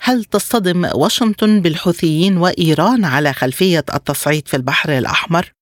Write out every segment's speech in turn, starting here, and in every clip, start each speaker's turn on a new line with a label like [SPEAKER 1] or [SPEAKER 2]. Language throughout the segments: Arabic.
[SPEAKER 1] هل تصطدم واشنطن بالحوثيين وإيران على خلفية التصعيد في البحر الأحمر؟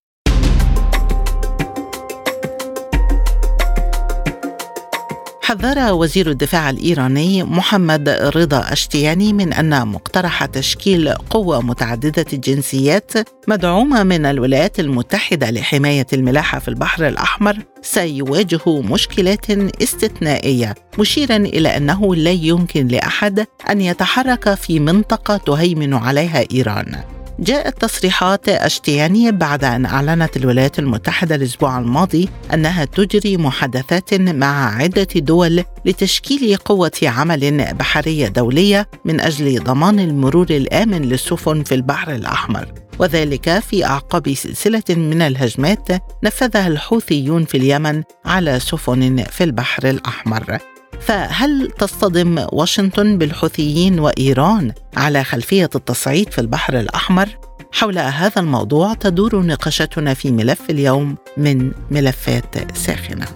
[SPEAKER 1] حذر وزير الدفاع الإيراني محمد رضا أشتياني من أن مقترح تشكيل قوة متعددة الجنسيات مدعومة من الولايات المتحدة لحماية الملاحه في البحر الأحمر سيواجه مشكلات استثنائية مشيرا إلى أنه لا يمكن لأحد أن يتحرك في منطقة تهيمن عليها إيران. جاءت تصريحات أشتياني بعد أن أعلنت الولايات المتحدة الأسبوع الماضي أنها تجري محادثات مع عدة دول لتشكيل قوة عمل بحرية دولية من أجل ضمان المرور الآمن للسفن في البحر الأحمر. وذلك في أعقاب سلسلة من الهجمات نفذها الحوثيون في اليمن على سفن في البحر الأحمر. فهل تصطدم واشنطن بالحوثيين وإيران على خلفية التصعيد في البحر الأحمر؟ حول هذا الموضوع تدور نقاشتنا في ملف اليوم من ملفات ساخنة.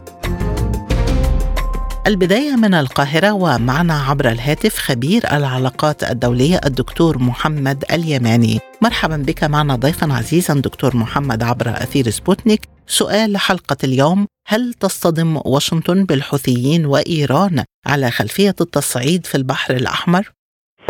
[SPEAKER 1] البداية من القاهرة ومعنا عبر الهاتف خبير العلاقات الدولية الدكتور محمد اليماني. مرحبا بك معنا ضيفا عزيزا دكتور محمد عبر أثير سبوتنيك. سؤال حلقة اليوم هل تصطدم واشنطن بالحوثيين وإيران على خلفية التصعيد في البحر الأحمر؟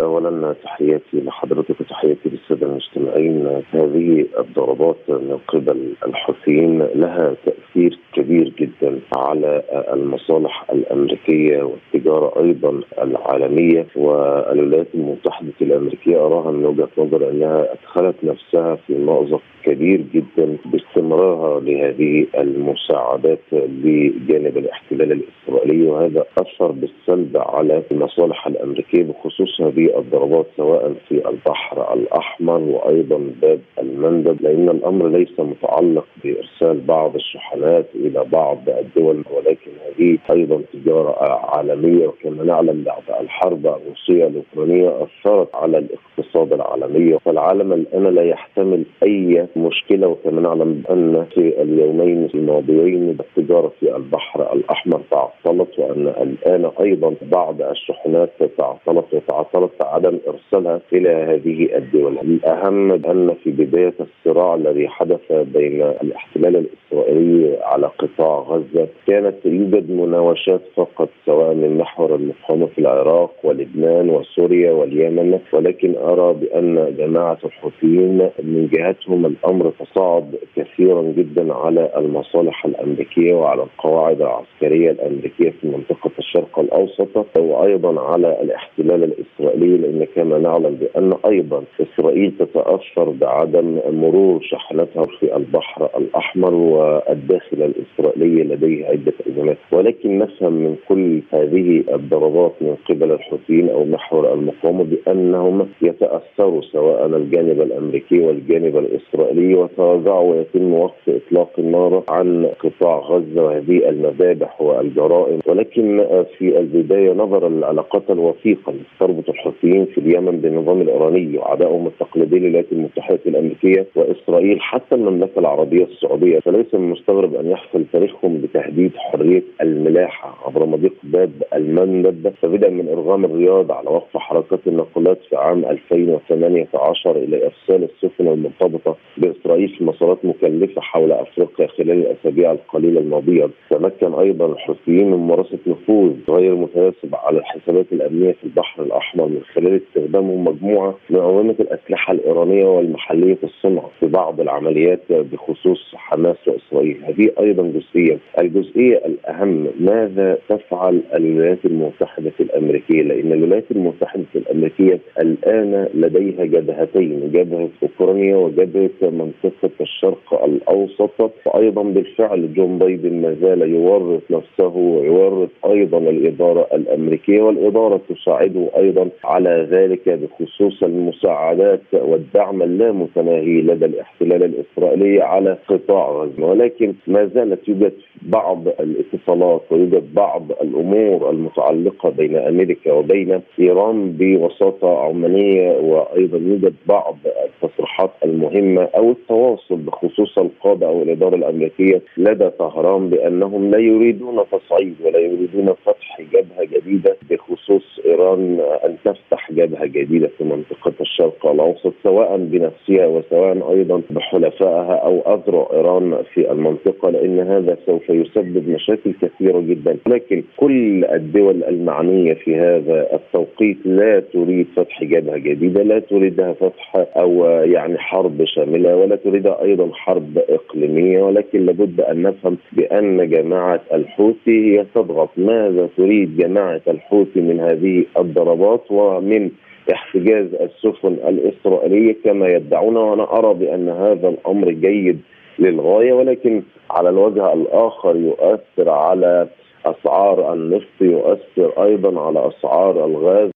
[SPEAKER 2] اولا تحياتي لحضرتك وتحياتي للسادة المستمعين. هذه الضربات من قبل الحوثيين لها تأثير كبير جدا على المصالح الأمريكية والتجارة أيضا العالمية. والولايات المتحدة الأمريكية أراها من وجهة نظر أنها أدخلت نفسها في مازق كبير جدا باستمرارها لهذه المساعدات لجانب الاحتلال الإسرائيلي. وهذا أثر بالسلب على المصالح الأمريكية بخصوص هذه الضربات سواء في البحر الأحمر وأيضا باب المندب لأن الأمر ليس متعلق بإرسال بعض الشحنات إلى بعض الدول ولكن هذه أيضا تجارة عالمية وكما نعلم بعد الحرب الروسية الأوكرانية أثرت على الاقتصاد العالمي فالعالم الآن لا يحتمل أي مشكلة وكما نعلم ان في اليومين الماضيين التجاره في البحر الأحمر تعطلت وأن الآن أيضا بعض الشحنات تعطلت وتعطلت عدم إرسالها إلى هذه الدول. الأهم أن في بداية الصراع الذي حدث بين الاحتلال الإسرائيلي على قطاع غزة كانت يوجد مناوشات فقط سواء من محور المقاومة في العراق ولبنان وسوريا واليمن ولكن أرى بأن جماعة الحوثيين من جهتهم الأمر تصاعد كثيرا جدا على المصالح الأمريكية وعلى القواعد العسكرية الأمريكية في منطقة الشرق الأوسط وأيضا على الاحتلال الإسرائيلي لأن كما نعلم بأن أيضا إسرائيل تتأثر بعدم مرور شحنتها في البحر الأحمر والداخل الإسرائيلي لديه عدة أزمات. ولكن نفهم من كل هذه الضربات من قبل الحوثيين أو محور المقاومة بأنهم يتاثروا سواء الجانب الأمريكي والجانب الإسرائيلي وتراجعوا ويتم وقف إطلاق النار عن قطاع غزة وهذه المذابح والجرائم. ولكن في البداية نظرا للعلاقات الوثيقة التي تربط الحوثيين في اليمن بالنظام الإيراني وعدائهم التقليدي للولايات المتحدة الأمريكية وإسرائيل حتى المملكة العربية السعودية. فليس من المستغرب أن يحصل تاريخهم بتهديد حرية الملاحة عبر مضيق باب المندب. فبدا من إرغام الرياض على وقف حركات النقلات في عام 2018 إلى إرسال السفن المرتبطة بإسرائيل في مسارات مكلفة حول أفريقيا خلال الأسابيع القليلة الماضية. تمكن أيضا الحوثيين من ممارسة نفوذ غير متناسب على الحسابات الأمنية في البحر الأحمر من خلال استخدامهم مجموعة من انظمه الأسلحة الإيرانية والمحلية الصنع في بعض العمليات بخصوص حماس وإسرائيل. هذه أيضا جزئية. الجزئية الأهم ماذا تفعل الولايات المتحدة الأمريكية؟ لأن الولايات المتحدة الأمريكية الآن لديها جبهتين جبهة أوكرانيا وجبهة منطقة الشرق الأوسط. وأيضا بالفعل جون بايدن ما زال يورط نفسه ويورط أيضا الإدارة الأمريكية والإدارة تساعده أيضا على ذلك بخصوص المساعدات والدعم اللامتناهي لدى الاحتلال الإسرائيلي على قطاع غزة. ولكن ما زالت يوجد بعض الاتصالات ويوجد بعض الأمور المتعلقة بين أمريكا وبين إيران بوساطة عمانية وأيضا يوجد بعض التصريحات المهمة أو التواصل بخصوص القادة أو الإدارة الأمريكية لدى طهران بأنهم لا يريدون تصعيد ولا يريدون فتح جبهة جديدة بخصوص إيران أن تفتح جبهة جديدة في منطقة الشرق الأوسط سواء بنفسها وسواء أيضا بحلفائها أو أذرع إيران في المنطقة. لأن هذا سوف يسبب مشاكل كثيرة جدا. لكن كل الدول المعنية في هذا التوقيت لا تريد فتح جبهه جديدة لا تريدها فتح أو يعني حرب شاملة ولا تريدها أيضا حرب إقليمية. ولكن لابد أن نفهم بأن جماعة الحوثي هي تضغط. ماذا تريد جماعة الحوثي من هذه الضربات ومن احتجاز السفن الإسرائيلية كما يدعون؟ وأنا أرى بأن هذا الأمر جيد للغاية ولكن على الوجه الآخر يؤثر على أسعار النفط يؤثر أيضا على أسعار الغاز.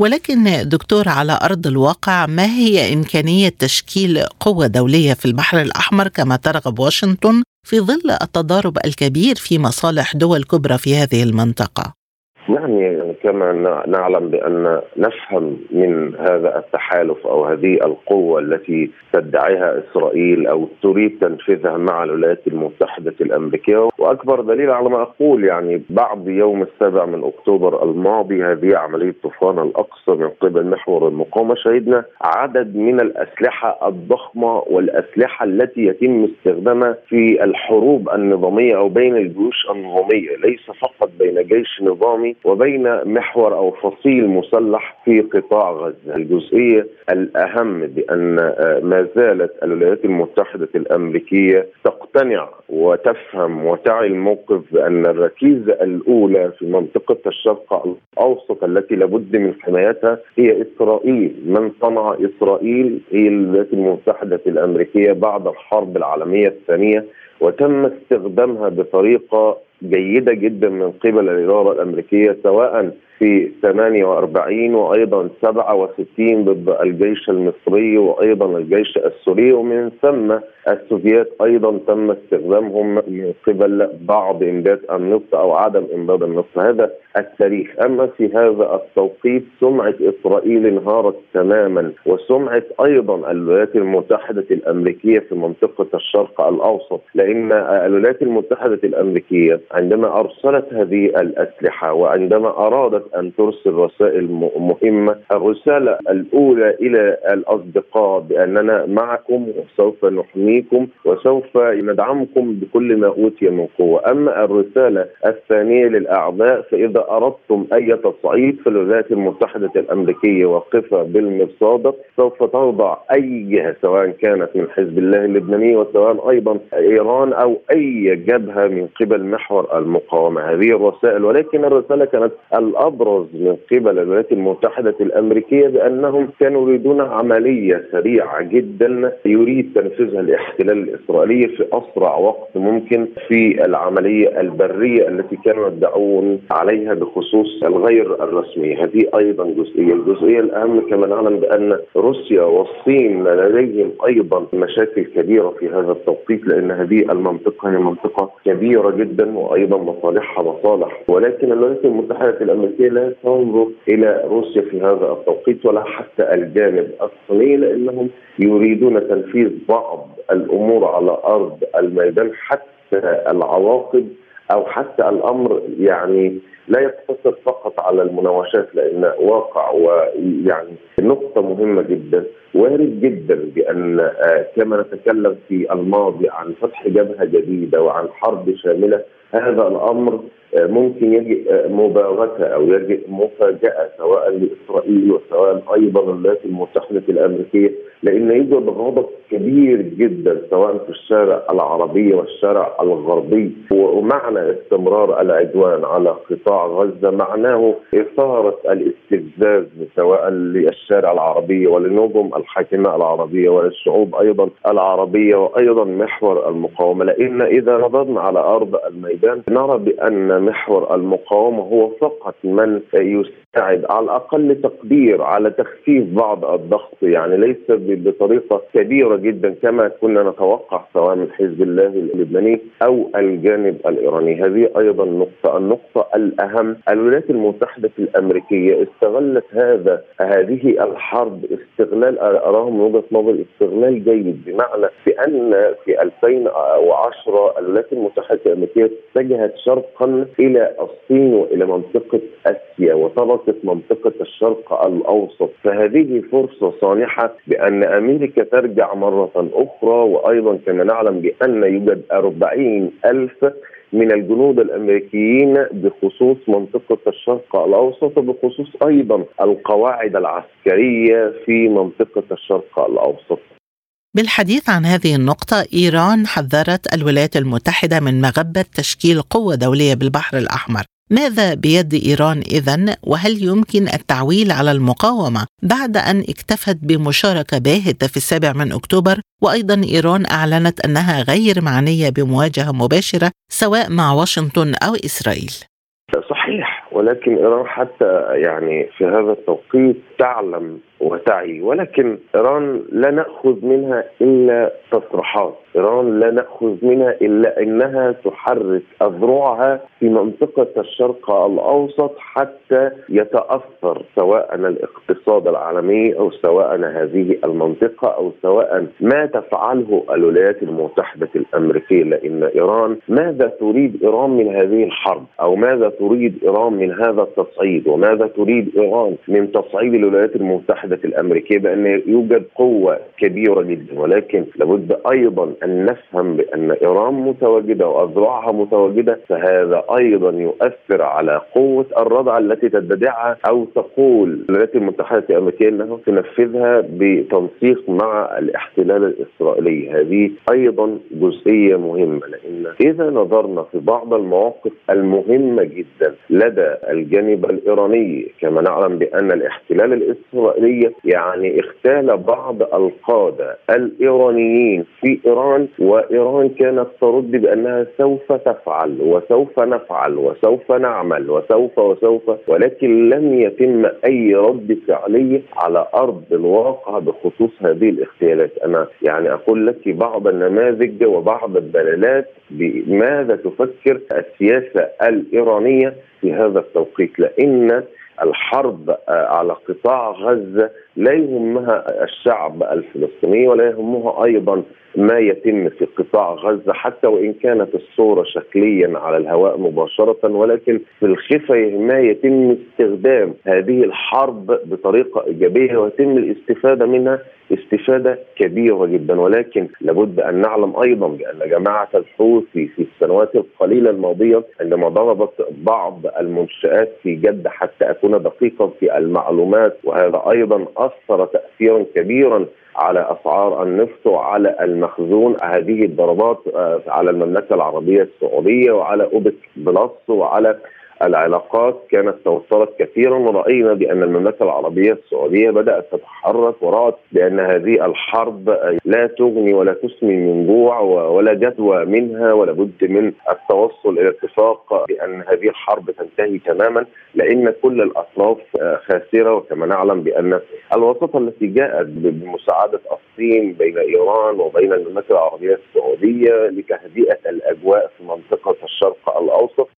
[SPEAKER 1] ولكن دكتور على أرض الواقع ما هي إمكانية تشكيل قوة دولية في البحر الأحمر كما ترغب واشنطن في ظل التضارب الكبير في مصالح دول كبرى في هذه المنطقة؟
[SPEAKER 2] يعني كما نعلم بأن نفهم من هذا التحالف أو هذه القوة التي تدعيها إسرائيل أو تريد تنفيذها مع الولايات المتحدة الأمريكية. وأكبر دليل على ما أقول يعني بعد يوم السابع من أكتوبر الماضي هذه عملية طوفان الأقصى من قبل محور المقاومة شهدنا عدد من الأسلحة الضخمة والأسلحة التي يتم استخدامها في الحروب النظامية أو بين الجيوش النظامية. ليس فقط بين جيش نظامي وبين محور أو فصيل مسلح في قطاع غزة، الجزئية الأهم بأن آه، ما زالت الولايات المتحدة الأمريكية تقتنع وتفهم وتعي الموقف بأن الركيزة الأولى في منطقة الشرق الأوسط التي لابد من حمايتها هي إسرائيل، من صنع إسرائيل هي الولايات المتحدة الأمريكية بعد الحرب العالمية الثانية وتم استخدامها بطريقة جيدة جدا من قبل الإدارة الأمريكية سواء في 48 وأيضا 67 ضد الجيش المصري وأيضا الجيش السوري ومن ثم السوفيات أيضا تم استخدامهم من قبل بعض امداد النفط أو عدم امداد النفط. هذا التاريخ. أما في هذا التوقيت سمعه إسرائيل انهارت تماما وسمعه أيضا الولايات المتحدة الأمريكية في منطقة الشرق الأوسط لأن الولايات المتحدة الأمريكية عندما أرسلت هذه الأسلحة وعندما أرادت أن ترسل رسائل مهمة. الرسالة الأولى إلى الأصدقاء بأننا معكم وسوف نحميكم وسوف ندعمكم بكل ما أوتي من قوة. أما الرسالة الثانية للاعداء فإذا أردتم أي تصعيد فالولايات المتحدة الأمريكية واقفه بالمرصاد سوف تخضع اي جهه سواء كانت من حزب الله اللبناني وسواء أيضا إيران أو أي جبهة من قبل محور المقاومة. هذه الرسائل ولكن الرسالة كانت الابرز من قبل الولايات المتحدة الأمريكية بأنهم كانوا يريدون عملية سريعة جدا يريد تنفيذها الاحتلال الاسرائيلي في أسرع وقت ممكن في العملية البرية التي كانوا يدعون عليها بخصوص الغير الرسمي. هذه أيضا جزئية. الجزئية الأهم كما نعلم بأن روسيا والصين لديهم أيضا مشاكل كبيرة في هذا التوقيت لأن هذه المنطقة هي منطقة كبيرة جدا وأيضا مصالحها مصالح. ولكن الولايات المتحدة الامريكيه لا تنظر إلى روسيا في هذا التوقيت ولا حتى الجانب الصيني لأنهم يريدون تنفيذ بعض الأمور على أرض الميدان حتى العواقب أو حتى الأمر يعني لا يقتصر فقط على المناوشات لأن واقع ويعني نقطة مهمة جدا وارد جدا بأن آه، كما نتكلم في الماضي عن فتح جبهة جديدة وعن حرب شاملة هذا الأمر آه، ممكن يجي آه، مباغته أو يجي مفاجأة سواء لإسرائيل وسواء أيضا الولايات المتحدة الأمريكية لأن يوجد غضب كبير جدا سواء في الشارع العربي والشارع الغربي. ومعنى استمرار العدوان على قطاع غزة معناه إثارة الاستفزاز سواء للشارع العربي ولنظم الحاكمة العربية وللشعوب أيضا العربية وأيضا محور المقاومة. لأن إذا نظرنا على أرض الميدان نرى بأن محور المقاومة هو فقط من تساعد على أقل تقدير على تخفيف بعض الضغط. يعني ليس بطريقة كبيرة جدا كما كنا نتوقع سواء من حزب الله اللبناني أو الجانب الإيراني، هذه أيضا نقطة، النقطة الأهم. الولايات المتحدة الأمريكية استغلت هذا هذه الحرب استغلال أراهم من وجهة نظري استغلال جيد بمعنى بأن في 2010 الولايات المتحدة الأمريكية اتجهت شرقا إلى الصين وإلى منطقة آسيا وتركت منطقة الشرق الأوسط فهذه فرصة صانحه بأن أمريكا ترجع مرة أخرى وأيضا كما نعلم بأن يوجد 40 ألف من الجنود الأمريكيين بخصوص منطقة الشرق الأوسط وبخصوص أيضا القواعد العسكرية في منطقة الشرق الأوسط.
[SPEAKER 1] بالحديث عن هذه النقطة إيران حذرت الولايات المتحدة من مغبة تشكيل قوة دولية بالبحر الأحمر ماذا بيد إيران اذا وهل يمكن التعويل على المقاومة بعد أن اكتفت بمشاركة باهتة في السابع من أكتوبر؟ وأيضا إيران أعلنت أنها غير معنية بمواجهة مباشرة سواء مع واشنطن أو إسرائيل.
[SPEAKER 2] صحيح ولكن إيران حتى يعني في هذا التوقيت تعلم وتعي ولكن إيران لا نأخذ منها إلا تصريحات. إيران لا نأخذ منها إلا إنها تحرك أذرعها في منطقة الشرق الأوسط حتى يتأثر سواء الاقتصاد العالمي أو سواء هذه المنطقة أو سواء ما تفعله الولايات المتحدة الأمريكية لأن إيران ماذا تريد إيران من هذه الحرب؟ أو ماذا تريد إيران من هذا التصعيد؟ وماذا تريد إيران من تصعيد الولايات المتحدة الأمريكية بأن يوجد قوة كبيرة جدا ولكن لابد أيضا أن نفهم بأن إيران متواجدة واذرعها متواجدة فهذا أيضا يؤثر على قوة الردع التي تدعيها أو تقول الولايات المتحدة الأمريكية أنها تنفذها بتنسيق مع الاحتلال الإسرائيلي. هذه أيضا جزئية مهمة لأن إذا نظرنا في بعض المواقف المهمة جدا لدى الجانب الإيراني كما نعلم بأن الاحتلال الإسرائيلي يعني اختال بعض القادة الإيرانيين في إيران وإيران كانت ترد بأنها سوف تفعل وسوف نفعل وسوف نعمل وسوف وسوف ولكن لم يتم أي رد فعلي على أرض الواقع بخصوص هذه الاغتيالات. أنا يعني أقول لك بعض النماذج وبعض الدلالات بماذا تفكر السياسة الإيرانية في هذا التوقيت لأن الحرب آه، على قطاع غزة لا يهمها الشعب الفلسطيني ولا يهمها أيضا ما يتم في قطاع غزة حتى وإن كانت الصورة شكليا على الهواء مباشرة ولكن في الخفه ما يتم استخدام هذه الحرب بطريقة إيجابية ويتم الاستفادة منها استفادة كبيرة جدا. ولكن لابد أن نعلم أيضا بأن جماعة الحوثي في السنوات القليلة الماضية عندما ضربت بعض المنشآت في جدة حتى أكون دقيقا في المعلومات وهذا أيضا أثر تاثيرا كبيرا على أسعار النفط وعلى المخزون. هذه الضربات آه، على المملكة العربية السعودية وعلى أوبك بلس وعلى العلاقات كانت توترت كثيرا ورأينا بأن المملكة العربية السعودية بدأت تتحرك ورأت بأن هذه الحرب لا تغني ولا تسمي من جوع ولا جدوى منها ولا بد من التوصل إلى اتفاق بأن هذه الحرب تنتهي تماما لأن كل الأطراف خاسرة. وكما نعلم بأن الوساطه التي جاءت بمساعدة الصين بين إيران وبين المملكة العربية السعودية لتهدئة الأجواء في منطقة الشرق لمصلحه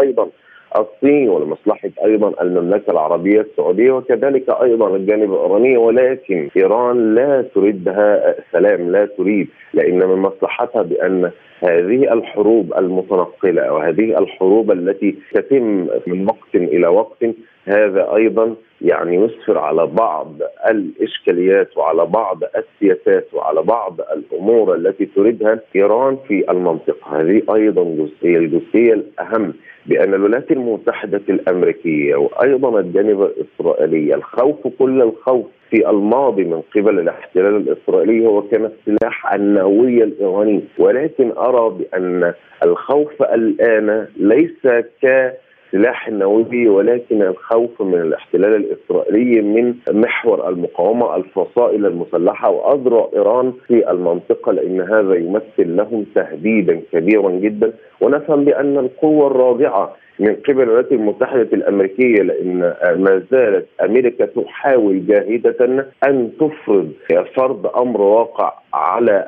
[SPEAKER 2] أيضا الصين ولمصلحة أيضا المملكة العربية السعودية وكذلك أيضا الجانب الإيراني ولكن إيران لا تريدها سلام لا تريد لأن من مصلحتها بأن هذه الحروب المتنقلة وهذه الحروب التي تتم من وقت إلى وقت هذا أيضا يعني يسفر على بعض الإشكاليات وعلى بعض السياسات وعلى بعض الأمور التي تريدها إيران في المنطقة، هذه أيضا جزئية، الجزئية الأهم بأن الولايات المتحدة الأمريكية وأيضا الجانب الإسرائيلي الخوف كل الخوف في الماضي من قبل الاحتلال الإسرائيلي هو كان السلاح النووي الإيراني. ولكن أرى بأن الخوف الآن ليس ك السلاح النووي ولكن الخوف من الاحتلال الإسرائيلي من محور المقاومة الفصائل المسلحة وأذرع إيران في المنطقة لأن هذا يمثل لهم تهديدا كبيرا جدا. ونفهم بأن القوة الرابعة من قبل الولايات المتحدة الأمريكية لأن ما زالت أمريكا تحاول جاهدة أن تفرض فرض أمر واقع على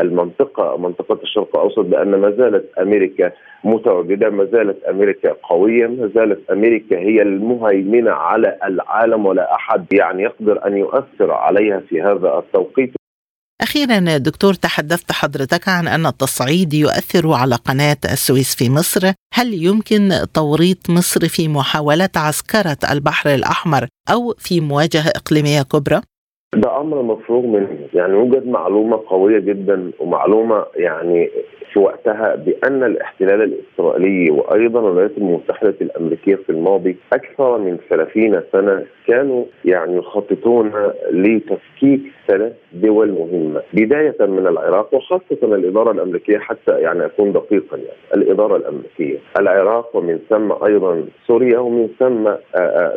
[SPEAKER 2] المنطقة منطقة الشرق الأوسط بأن ما زالت أمريكا متواجده ما زالت أمريكا قوية ما زالت أمريكا هي المهيمنة على العالم ولا أحد يعني يقدر أن يؤثر عليها في هذا التوقيت.
[SPEAKER 1] أخيرا دكتور تحدثت حضرتك عن أن التصعيد يؤثر على قناة السويس في مصر هل يمكن توريط مصر في محاولة عسكرة البحر الأحمر أو في مواجهة إقليمية كبرى؟
[SPEAKER 2] ده أمر مفروغ منه يعني يوجد معلومة قوية جدا ومعلومة يعني في وقتها بأن الاحتلال الإسرائيلي وأيضا الولايات المتحدة الأمريكية في الماضي أكثر من 30 سنة كانوا يعني يخططون لتفكيك ثلاث دول مهمة بداية من العراق وخاصة الإدارة الأمريكية حتى يعني أكون دقيقا يعني الإدارة الأمريكية. العراق ومن ثم أيضا سوريا ومن ثم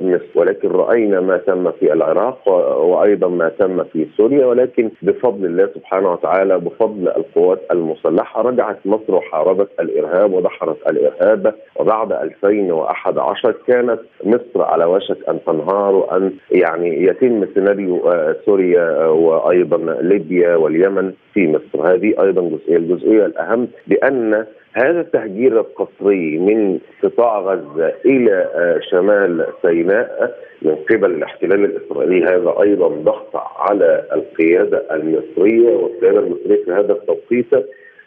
[SPEAKER 2] مصر. ولكن رأينا ما تم في العراق وأيضا ما تم في سوريا ولكن بفضل الله سبحانه وتعالى بفضل القوات المسلحة رجعت مصر وحاربت الإرهاب ودحرت الإرهاب وبعد 2011 كانت مصر على وشك أن تنهار وأن يعني يتم سيناريو سوريا وأيضا ليبيا واليمن في مصر. هذه أيضا جزئية. الجزئية الأهم بأن هذا التهجير القسري من قطاع غزة إلى شمال سيناء من قبل الاحتلال الإسرائيلي هذا أيضا ضغط على القيادة المصرية والقيادة المصرية في هذا التوقيت.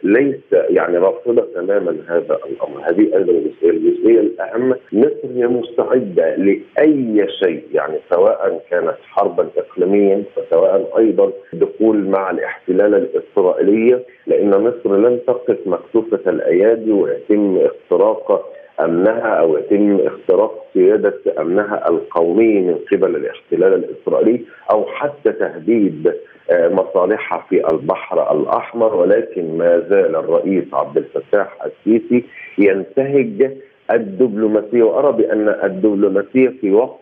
[SPEAKER 2] ليس يعني رافضة تماما هذا الأمر، هذه أيضا الجزئية، الجزئية الأهم مصر هي مستعدة لأي شيء يعني سواء كانت حربا اقليميا وسواء أيضا دخول مع الاحتلال الإسرائيلي لأن مصر لن تقف مكتوفه الأيادي ويتم اختراق أمنها أو يتم اختراق سياده أمنها القومي من قبل الاحتلال الإسرائيلي أو حتى تهديد مصالحها في البحر الأحمر ولكن ما زال الرئيس عبد الفتاح السيسي ينتهج الدبلوماسية وأرى بأن الدبلوماسية في وقت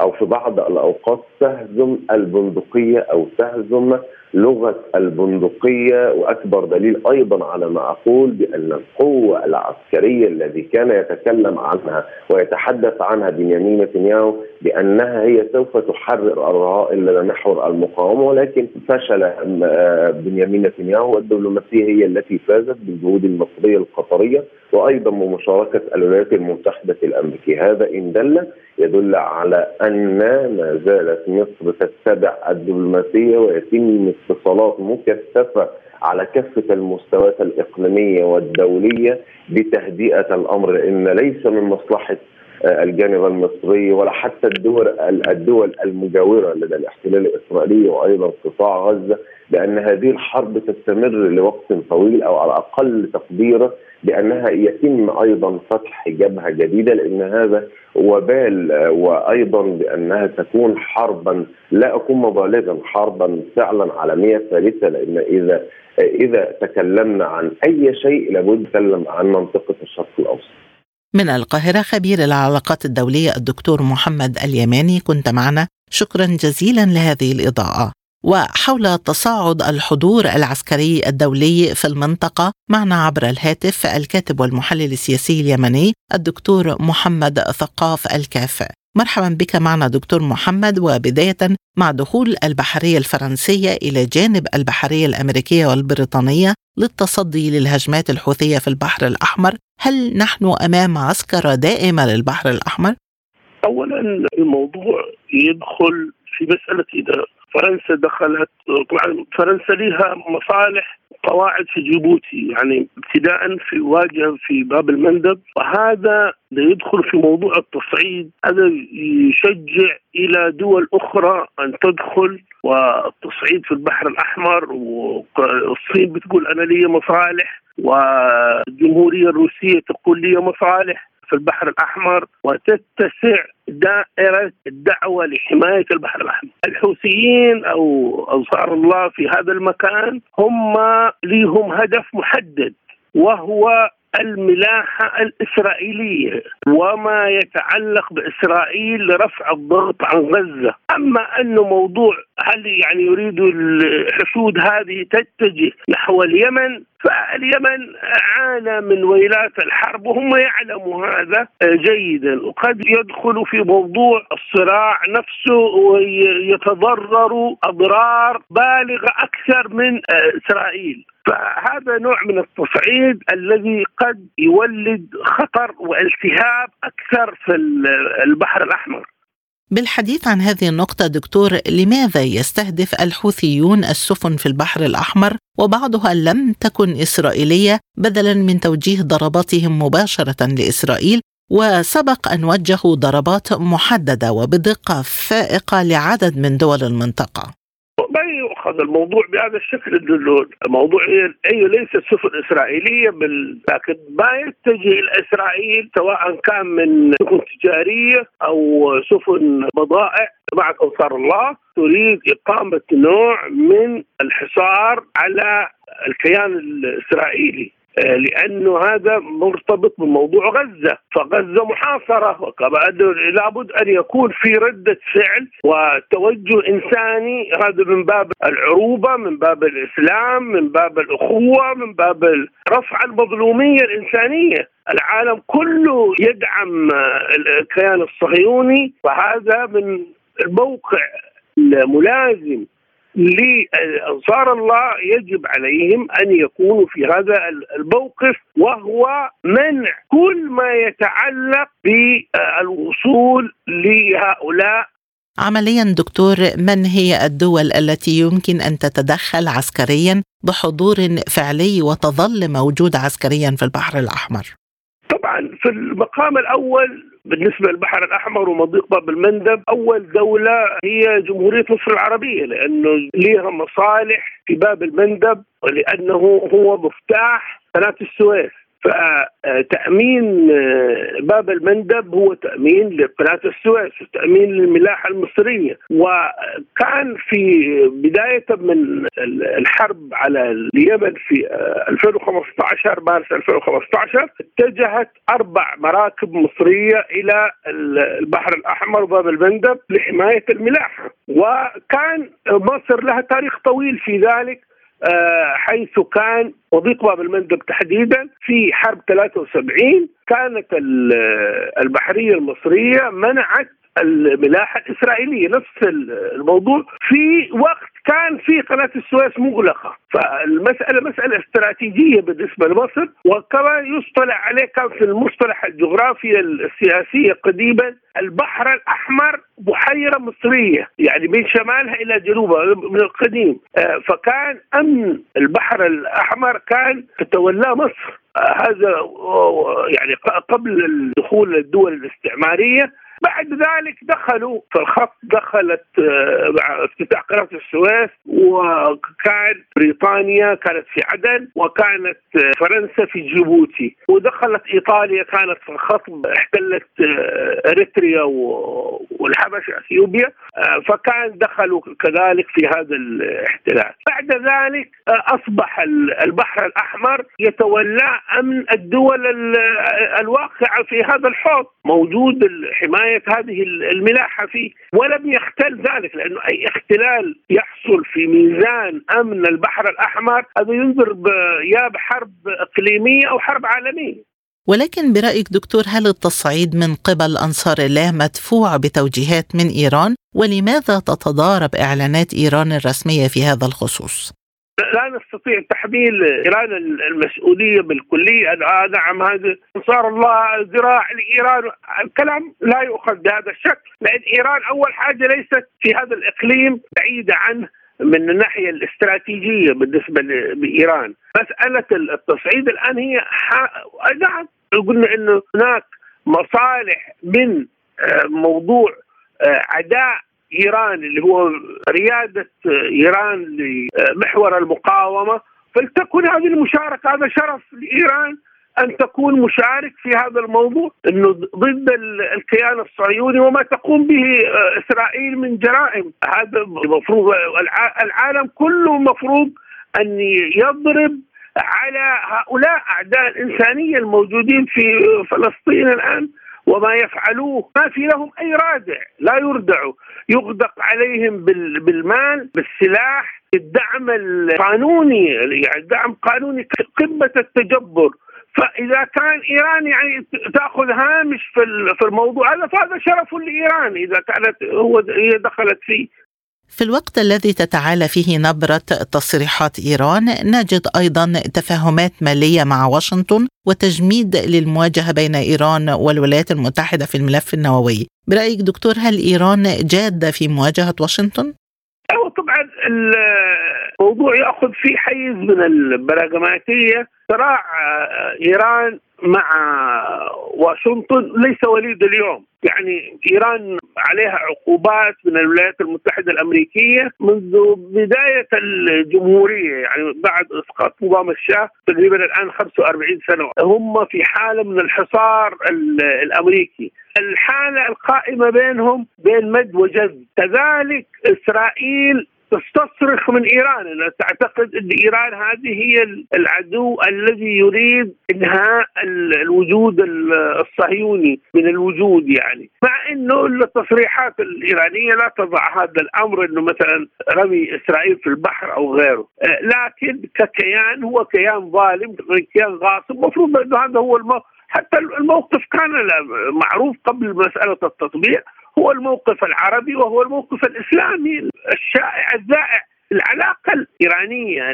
[SPEAKER 2] أو في بعض الأوقات تهزم البندقية أو تهزم لغة البندقية. وأكبر دليل أيضا على ما أقول بأن القوة العسكرية الذي كان يتكلم عنها ويتحدث عنها بنيامين نتنياهو بانها هي سوف تحرر الرهائن لدى محور المقاومة ولكن فشل بنيامين نتنياهو والدبلوماسيه هي التي فازت بالجهود المصرية القطرية وأيضا بمشاركة الولايات المتحدة الأمريكية. هذا إن دل يدل على أن ما زالت مصر تتبع الدبلوماسيه ويتم اتصالات مكثفة على كافة المستويات الإقليمية والدولية بتهدئة الأمر لأن ليس من مصلحة الجانب المصري ولا حتى الدول الدول المجاورة لدى الاحتلال الإسرائيلي وأيضا قطاع غزة بان هذه الحرب تستمر لوقت طويل أو على أقل تقدير بأنها يتم أيضا فتح جبهة جديدة لأن هذا وبال وأيضا بأنها تكون حربا لا أكون مبالغا حربا فعلا عالميه ثالثة لأن إذا إذا تكلمنا عن أي شيء لابد نتكلم عن منطقة الشرق الأوسط.
[SPEAKER 1] من القاهرة خبير العلاقات الدولية الدكتور محمد اليماني كنت معنا. شكرا جزيلا لهذه الإضاءة. وحول تصاعد الحضور العسكري الدولي في المنطقة معنا عبر الهاتف الكاتب والمحلل السياسي اليمني الدكتور محمد ثقاف الكاف. مرحبا بك معنا دكتور محمد وبداية مع دخول البحرية الفرنسية إلى جانب البحرية الأمريكية والبريطانية للتصدي للهجمات الحوثية في البحر الأحمر. هل نحن أمام عسكرة دائمة للبحر الأحمر؟
[SPEAKER 3] أولا الموضوع يدخل في مسألة إذا فرنسا دخلت طبعا فرنسا لها مصالح قواعد في جيبوتي يعني ابتداء في واجهه في باب المندب. وهذا يدخل في موضوع التصعيد. هذا يشجع إلى دول أخرى أن تدخل والتصعيد في البحر الأحمر والصين بتقول أنا لي مصالح والجمهورية الروسية تقول لي مصالح. في البحر الأحمر وتتسع دائرة الدعوة لحماية البحر الأحمر. الحوثيين أو أنصار الله في هذا المكان هم ليهم هدف محدد وهو الملاحة الإسرائيلية وما يتعلق بإسرائيل لرفع الضغط عن غزة. أما أن موضوع هل يعني يريد الحشود هذه تتجه نحو اليمن فاليمن عانى من ويلات الحرب وهم يعلموا هذا جيدا. وقد يدخلوا في موضوع الصراع نفسه ويتضرروا أضرار بالغة أكثر من إسرائيل. فهذا نوع من التصعيد الذي قد يولد خطر والتهاب أكثر في البحر الأحمر.
[SPEAKER 1] بالحديث عن هذه النقطة دكتور لماذا يستهدف الحوثيون السفن في البحر الأحمر؟ وبعضها لم تكن إسرائيلية بدلا من توجيه ضرباتهم مباشرة لإسرائيل وسبق أن وجهوا ضربات محددة وبدقة فائقة لعدد من دول المنطقة.
[SPEAKER 3] ما يؤخذ الموضوع بهذا الشكل الموضوع هي ليست سفن إسرائيلية بل لكن ما يتجه إلى إسرائيل سواء كان من سفن تجارية أو سفن بضائع. مع انصار الله تريد إقامة نوع من الحصار على الكيان الإسرائيلي. لأنه هذا مرتبط بموضوع غزة، فغزة محاصرة لابد أن يكون في ردة فعل وتوجه إنساني. هذا من باب العروبة، من باب الإسلام، من باب الأخوة، من باب رفع المظلومية الإنسانية. العالم كله يدعم الكيان الصهيوني. وهذا من الموقع الملازم لأنصار الله يجب عليهم أن يكونوا في هذا الموقف وهو منع كل ما يتعلق بالوصول لهؤلاء
[SPEAKER 1] عمليا دكتور من هي الدول التي يمكن أن تتدخل عسكريا بحضور فعلي وتظل موجود عسكريا في البحر
[SPEAKER 3] الأحمر؟ في المقام الأول بالنسبة للبحر الأحمر ومضيق باب المندب أول دولة هي جمهورية مصر العربية لأنه لها مصالح في باب المندب ولأنه هو مفتاح قناة السويس. فتأمين آه، باب المندب هو تأمين لقناة السويس وتأمين للملاحة المصرية. وكان في بداية من الحرب على اليمن في 2015 آه، مارس 2015 اتجهت أربع مراكب مصرية إلى البحر الأحمر وباب المندب لحماية الملاحة. وكان مصر لها تاريخ طويل في ذلك. حيث كان وضيق باب المندب تحديدا في حرب 73 كانت البحرية المصرية منعت الملاحة الإسرائيلية نفس الموضوع. في وقت كان في قناة السويس مغلقة. فالمسألة مسألة استراتيجية بالنسبة لمصر وكما يصطلح عليه كان في المصطلح الجغرافي السياسيه قديما البحر الأحمر بحيرة مصرية يعني من شمالها إلى جنوبها من القديم. آه، فكان أمن البحر الأحمر كان تتولاه مصر. آه، هذا آه، يعني قبل الدخول الدول الاستعمارية بعد ذلك دخلوا في الخط دخلت آه، مع افتتاح قناة السويس وكان بريطانيا كانت في عدن وكانت آه، فرنسا في جيبوتي. ودخلت إيطاليا كانت في الخط احتلت آه، إريتريا والحبشة إثيوبيا فكان دخلوا كذلك في هذا الاحتلال. بعد ذلك أصبح البحر الأحمر يتولى أمن الدول الواقعة في هذا الحوض. موجود الحماية حمايه هذه الملاحة فيه ولم يختل ذلك لأنه أي اختلال يحصل في ميزان أمن البحر الأحمر هذا ينذر يا بحرب إقليمية أو حرب عالمية
[SPEAKER 1] ولكن برأيك دكتور هل التصعيد من قبل أنصار الله مدفوع بتوجيهات من إيران؟ ولماذا تتضارب إعلانات إيران الرسمية في هذا الخصوص؟
[SPEAKER 3] لا نستطيع تحميل إيران المسؤولية بالكلية. آه نعم هذا انصار الله ذراع لإيران. الكلام لا يؤخذ بهذا الشكل لأن إيران أول حاجة ليست في هذا الإقليم بعيدة عنه من الناحية الاستراتيجية بالنسبة لايران مسألة التصعيد الآن هي نعم قلنا إنه هناك مصالح من آه، موضوع آه، عداء إيران اللي هو ريادة إيران لمحور المقاومة. فلتكن هذه المشاركة. هذا شرف لإيران أن تكون مشارك في هذا الموضوع إنه ضد الكيان الصهيوني وما تقوم به إسرائيل من جرائم. هذا المفروض العالم كله مفروض أن يضرب على هؤلاء أعداء الإنسانية الموجودين في فلسطين الآن. وما يفعلوه. ما في لهم أي رادع لا يردعوا. يغدق عليهم بالمال بالسلاح. الدعم القانوني يعني الدعم قانوني قمة التجبر. فإذا كان إيران يعني تأخذ هامش في في الموضوع هذا فهذا شرف لإيران إذا كانت هو هي دخلت فيه.
[SPEAKER 1] في الوقت الذي تتعالى فيه نبرة تصريحات إيران نجد أيضا تفاهمات مالية مع واشنطن وتجميد للمواجهة بين إيران والولايات المتحدة في الملف النووي برأيك دكتور هل إيران جادة في مواجهة واشنطن؟
[SPEAKER 3] أيوة طبعا الموضوع يأخذ فيه حيز من البراغماتية صراع إيران مع واشنطن ليس وليد اليوم. يعني إيران عليها عقوبات من الولايات المتحدة الأمريكية منذ بداية الجمهورية يعني بعد إسقاط نظام الشاه تقريبا الآن 45 سنة. هم في حالة من الحصار الأمريكي. الحالة القائمة بينهم بين مد وجذب. كذلك إسرائيل تستصرخ من إيران. انها تعتقد أن إيران هذه هي العدو الذي يريد إنهاء الوجود الصهيوني من الوجود يعني. مع إنه التصريحات الإيرانية لا تضع هذا الأمر إنه مثلا رمي إسرائيل في البحر أو غيره. آه، لكن ككيان هو كيان ظالم كيان غاصب. المفروض أنه هذا هو الموقف حتى الموقف كان معروف قبل مسألة التطبيع. هو الموقف العربي وهو الموقف الإسلامي. الشائع الذائع العلاقة الإيرانية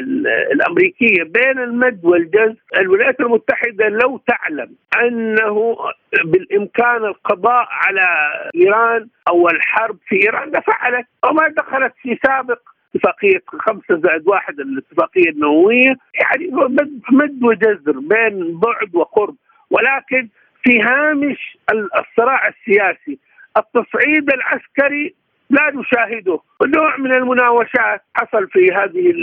[SPEAKER 3] الأمريكية بين المد والجز. الولايات المتحدة لو تعلم أنه بالإمكان القضاء على إيران أو الحرب في إيران لفعلت. وما دخلت في سابق اتفاقية خمسة زائد واحد الاتفاقية النووية. يعني مد وجزر بين بعد وقرب. ولكن في هامش الصراع السياسي التصعيد العسكري لا نشاهده. نوع من المناوشات حصل في هذه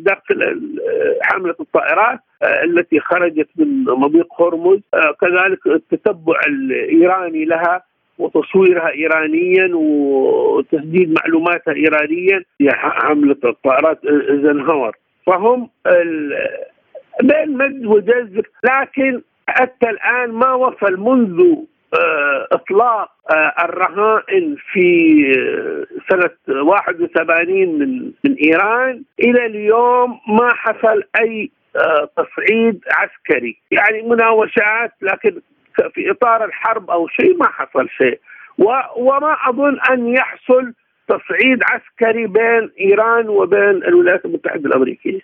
[SPEAKER 3] داخل حاملة الطائرات آه، التي خرجت من مضيق هرمز. آه، كذلك التتبع الإيراني لها وتصويرها إيرانيا وتسديد معلوماتها إيرانيا في حملة الطائرات زنهور فهم بين مد وجزر لكن حتى الآن ما وصل منذ آه، إطلاق آه، الرهائن في آه، سنة 81 من من إيران. إلى اليوم ما حصل أي تصعيد عسكري. يعني مناوشات لكن في إطار الحرب أو شيء ما حصل شيء. وما أظن أن يحصل تصعيد عسكري بين إيران وبين الولايات المتحدة الأمريكية.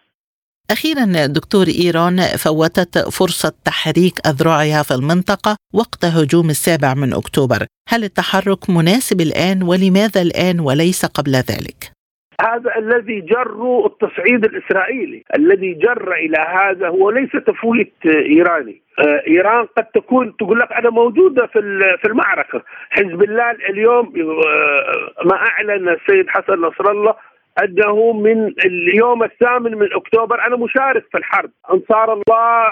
[SPEAKER 1] أخيرا دكتور إيران فوتت فرصة تحريك أذرعها في المنطقة وقت هجوم السابع من أكتوبر. هل التحرك مناسب الآن؟ ولماذا الآن وليس قبل ذلك؟
[SPEAKER 3] هذا الذي جر التصعيد الإسرائيلي، الذي جر إلى هذا هو ليس تفويت إيراني، آه، إيران قد تكون تقول لك أنا موجودة في في المعركة، حزب الله اليوم آه، ما أعلن السيد حسن نصر الله أنه من اليوم الثامن من أكتوبر أنا مشارك في الحرب. أنصار الله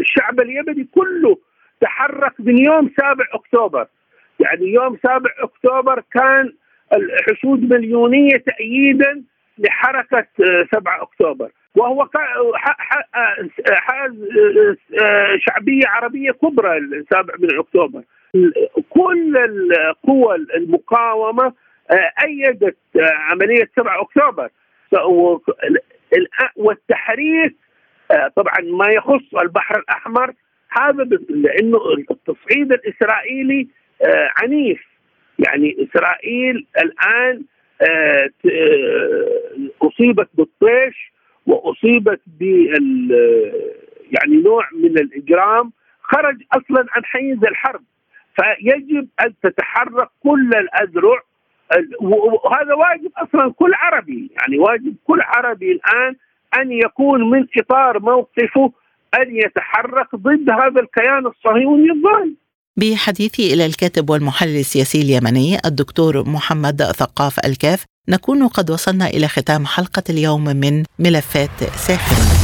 [SPEAKER 3] الشعب اليمني كله تحرك من يوم سابع أكتوبر. يعني يوم سابع أكتوبر كان الحشود مليونية تأييدا لحركة 7 أكتوبر. وهو حاز شعبية عربية كبرى السابع من أكتوبر. كل القوى المقاومة آه، أيدت آه، عملية 7 أكتوبر. والتحريك آه، طبعا ما يخص البحر الأحمر. هذا لأنه التصعيد الإسرائيلي عنيف. يعني إسرائيل الآن أصيبت بالطيش وأصيبت بال يعني نوع من الإجرام. خرج أصلا عن حيز الحرب. فيجب أن تتحرك كل الأذرع وهذا واجب أصلا كل عربي يعني واجب كل عربي الآن أن يكون من إطار موقفه أن يتحرك ضد هذا الكيان الصهيوني الظالم.
[SPEAKER 1] بحديثي إلى الكاتب والمحلل السياسي اليمني الدكتور محمد ثقاف الكاف نكون قد وصلنا إلى ختام حلقة اليوم من ملفات ساخنه